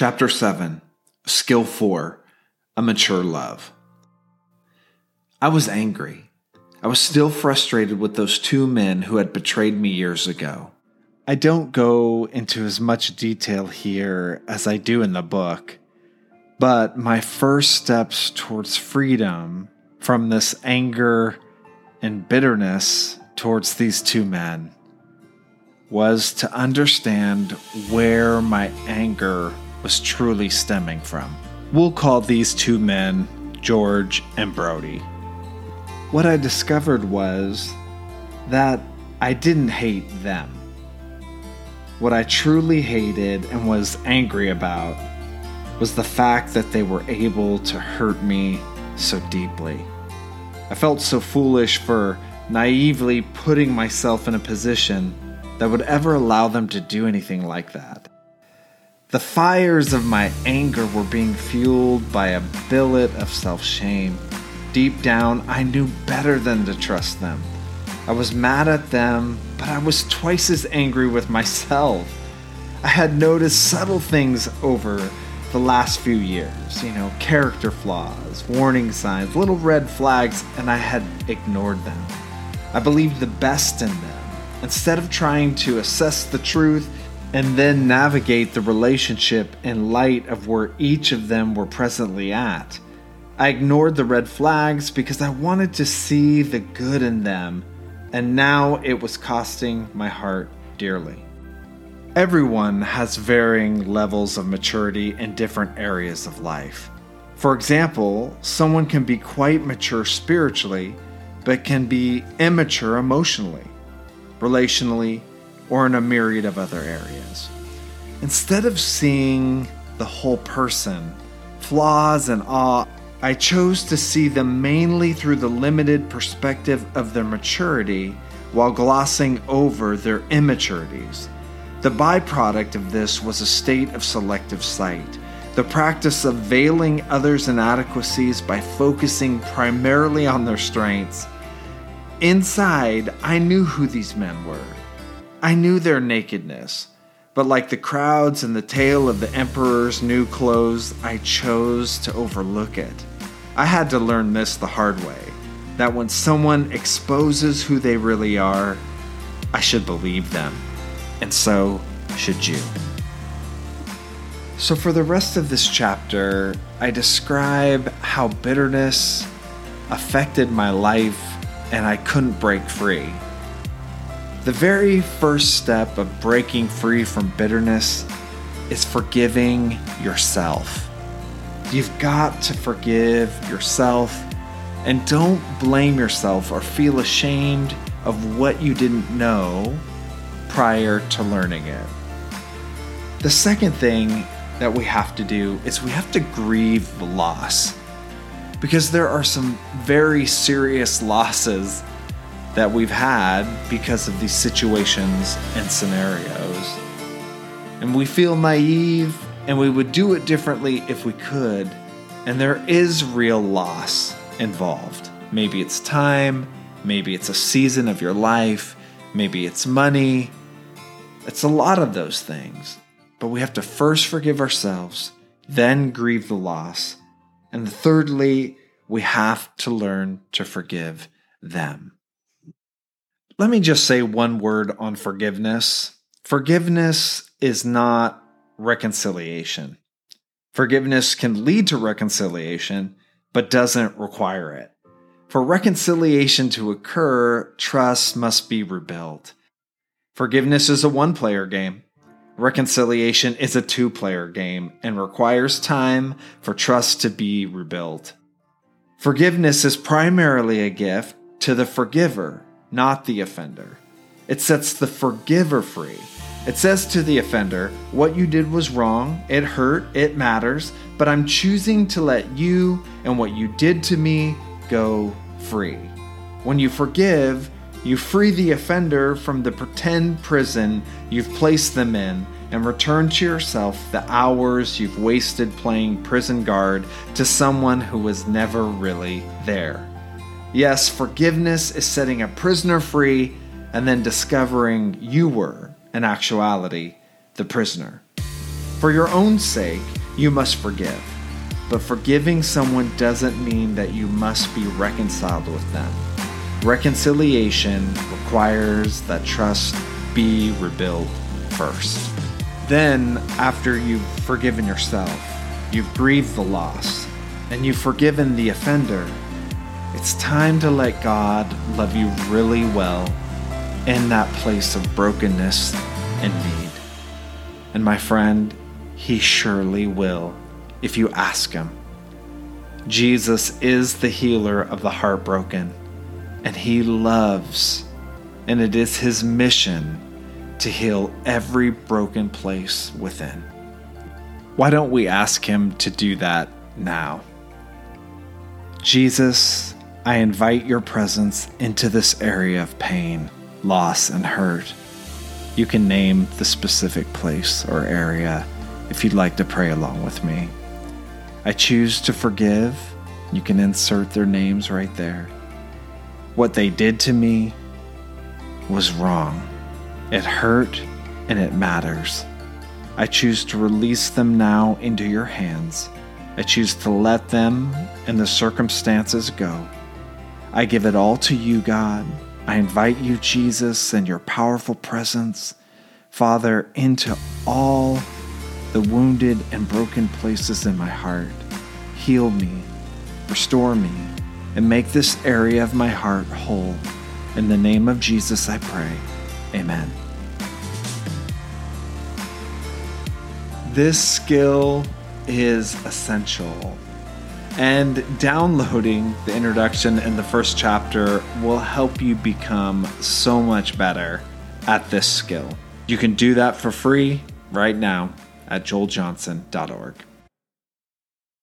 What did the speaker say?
Chapter 7 Skill 4 A Mature Love. I was angry. I was still frustrated with those two men who had betrayed me years ago. I don't go into as much detail here as I do in the book, but my first steps towards freedom from this anger and bitterness towards these two men was to understand where my anger was truly stemming from. We'll call these two men George and Brody. What I discovered was that I didn't hate them. What I truly hated and was angry about was the fact that they were able to hurt me so deeply. I felt so foolish for naively putting myself in a position that would ever allow them to do anything like that. The fires of my anger were being fueled by a billet of self shame. Deep down, I knew better than to trust them. I was mad at them, but I was twice as angry with myself. I had noticed subtle things over the last few years, you know, character flaws, warning signs, little red flags, and I had ignored them. I believed the best in them. Instead of trying to assess the truth and then navigate the relationship in light of where each of them were presently at. I ignored the red flags because I wanted to see the good in them, and now it was costing my heart dearly. Everyone has varying levels of maturity in different areas of life. For example, someone can be quite mature spiritually, but can be immature emotionally, relationally, or in a myriad of other areas. Instead of seeing the whole person, flaws and all, I chose to see them mainly through the limited perspective of their maturity while glossing over their immaturities. The byproduct of this was a state of selective sight, the practice of veiling others' inadequacies by focusing primarily on their strengths. Inside, I knew who these men were. I knew their nakedness, but like the crowds in the tale of the emperor's new clothes, I chose to overlook it. I had to learn this the hard way that when someone exposes who they really are, I should believe them, and so should you. So, for the rest of this chapter, I describe how bitterness affected my life and I couldn't break free. The very first step of breaking free from bitterness is forgiving yourself. You've got to forgive yourself and don't blame yourself or feel ashamed of what you didn't know prior to learning it. The second thing that we have to do is we have to grieve the loss because there are some very serious losses that we've had because of these situations and scenarios. And we feel naive and we would do it differently if we could. And there is real loss involved. Maybe it's time, maybe it's a season of your life, maybe it's money. It's a lot of those things. But we have to first forgive ourselves, then grieve the loss. And thirdly, we have to learn to forgive them. Let me just say one word on forgiveness. Forgiveness is not reconciliation. Forgiveness can lead to reconciliation, but doesn't require it. For reconciliation to occur, trust must be rebuilt. Forgiveness is a one player game. Reconciliation is a two player game and requires time for trust to be rebuilt. Forgiveness is primarily a gift to the forgiver not the offender. It sets the forgiver free. It says to the offender, What you did was wrong, it hurt, it matters, but I'm choosing to let you and what you did to me go free. When you forgive, you free the offender from the pretend prison you've placed them in and return to yourself the hours you've wasted playing prison guard to someone who was never really there. Yes, forgiveness is setting a prisoner free and then discovering you were, in actuality, the prisoner. For your own sake, you must forgive. But forgiving someone doesn't mean that you must be reconciled with them. Reconciliation requires that trust be rebuilt first. Then, after you've forgiven yourself, you've grieved the loss, and you've forgiven the offender, it's time to let God love you really well in that place of brokenness and need. And my friend, He surely will if you ask Him. Jesus is the healer of the heartbroken, and He loves, and it is His mission to heal every broken place within. Why don't we ask Him to do that now? Jesus, I invite your presence into this area of pain, loss, and hurt. You can name the specific place or area if you'd like to pray along with me. I choose to forgive. You can insert their names right there. What they did to me was wrong. It hurt and it matters. I choose to release them now into your hands. I choose to let them and the circumstances go. I give it all to you, God. I invite you, Jesus, and your powerful presence, Father, into all the wounded and broken places in my heart. Heal me, restore me, and make this area of my heart whole. In the name of Jesus, I pray. Amen. This skill is essential. And downloading the introduction and the first chapter will help you become so much better at this skill. You can do that for free right now at joeljohnson.org.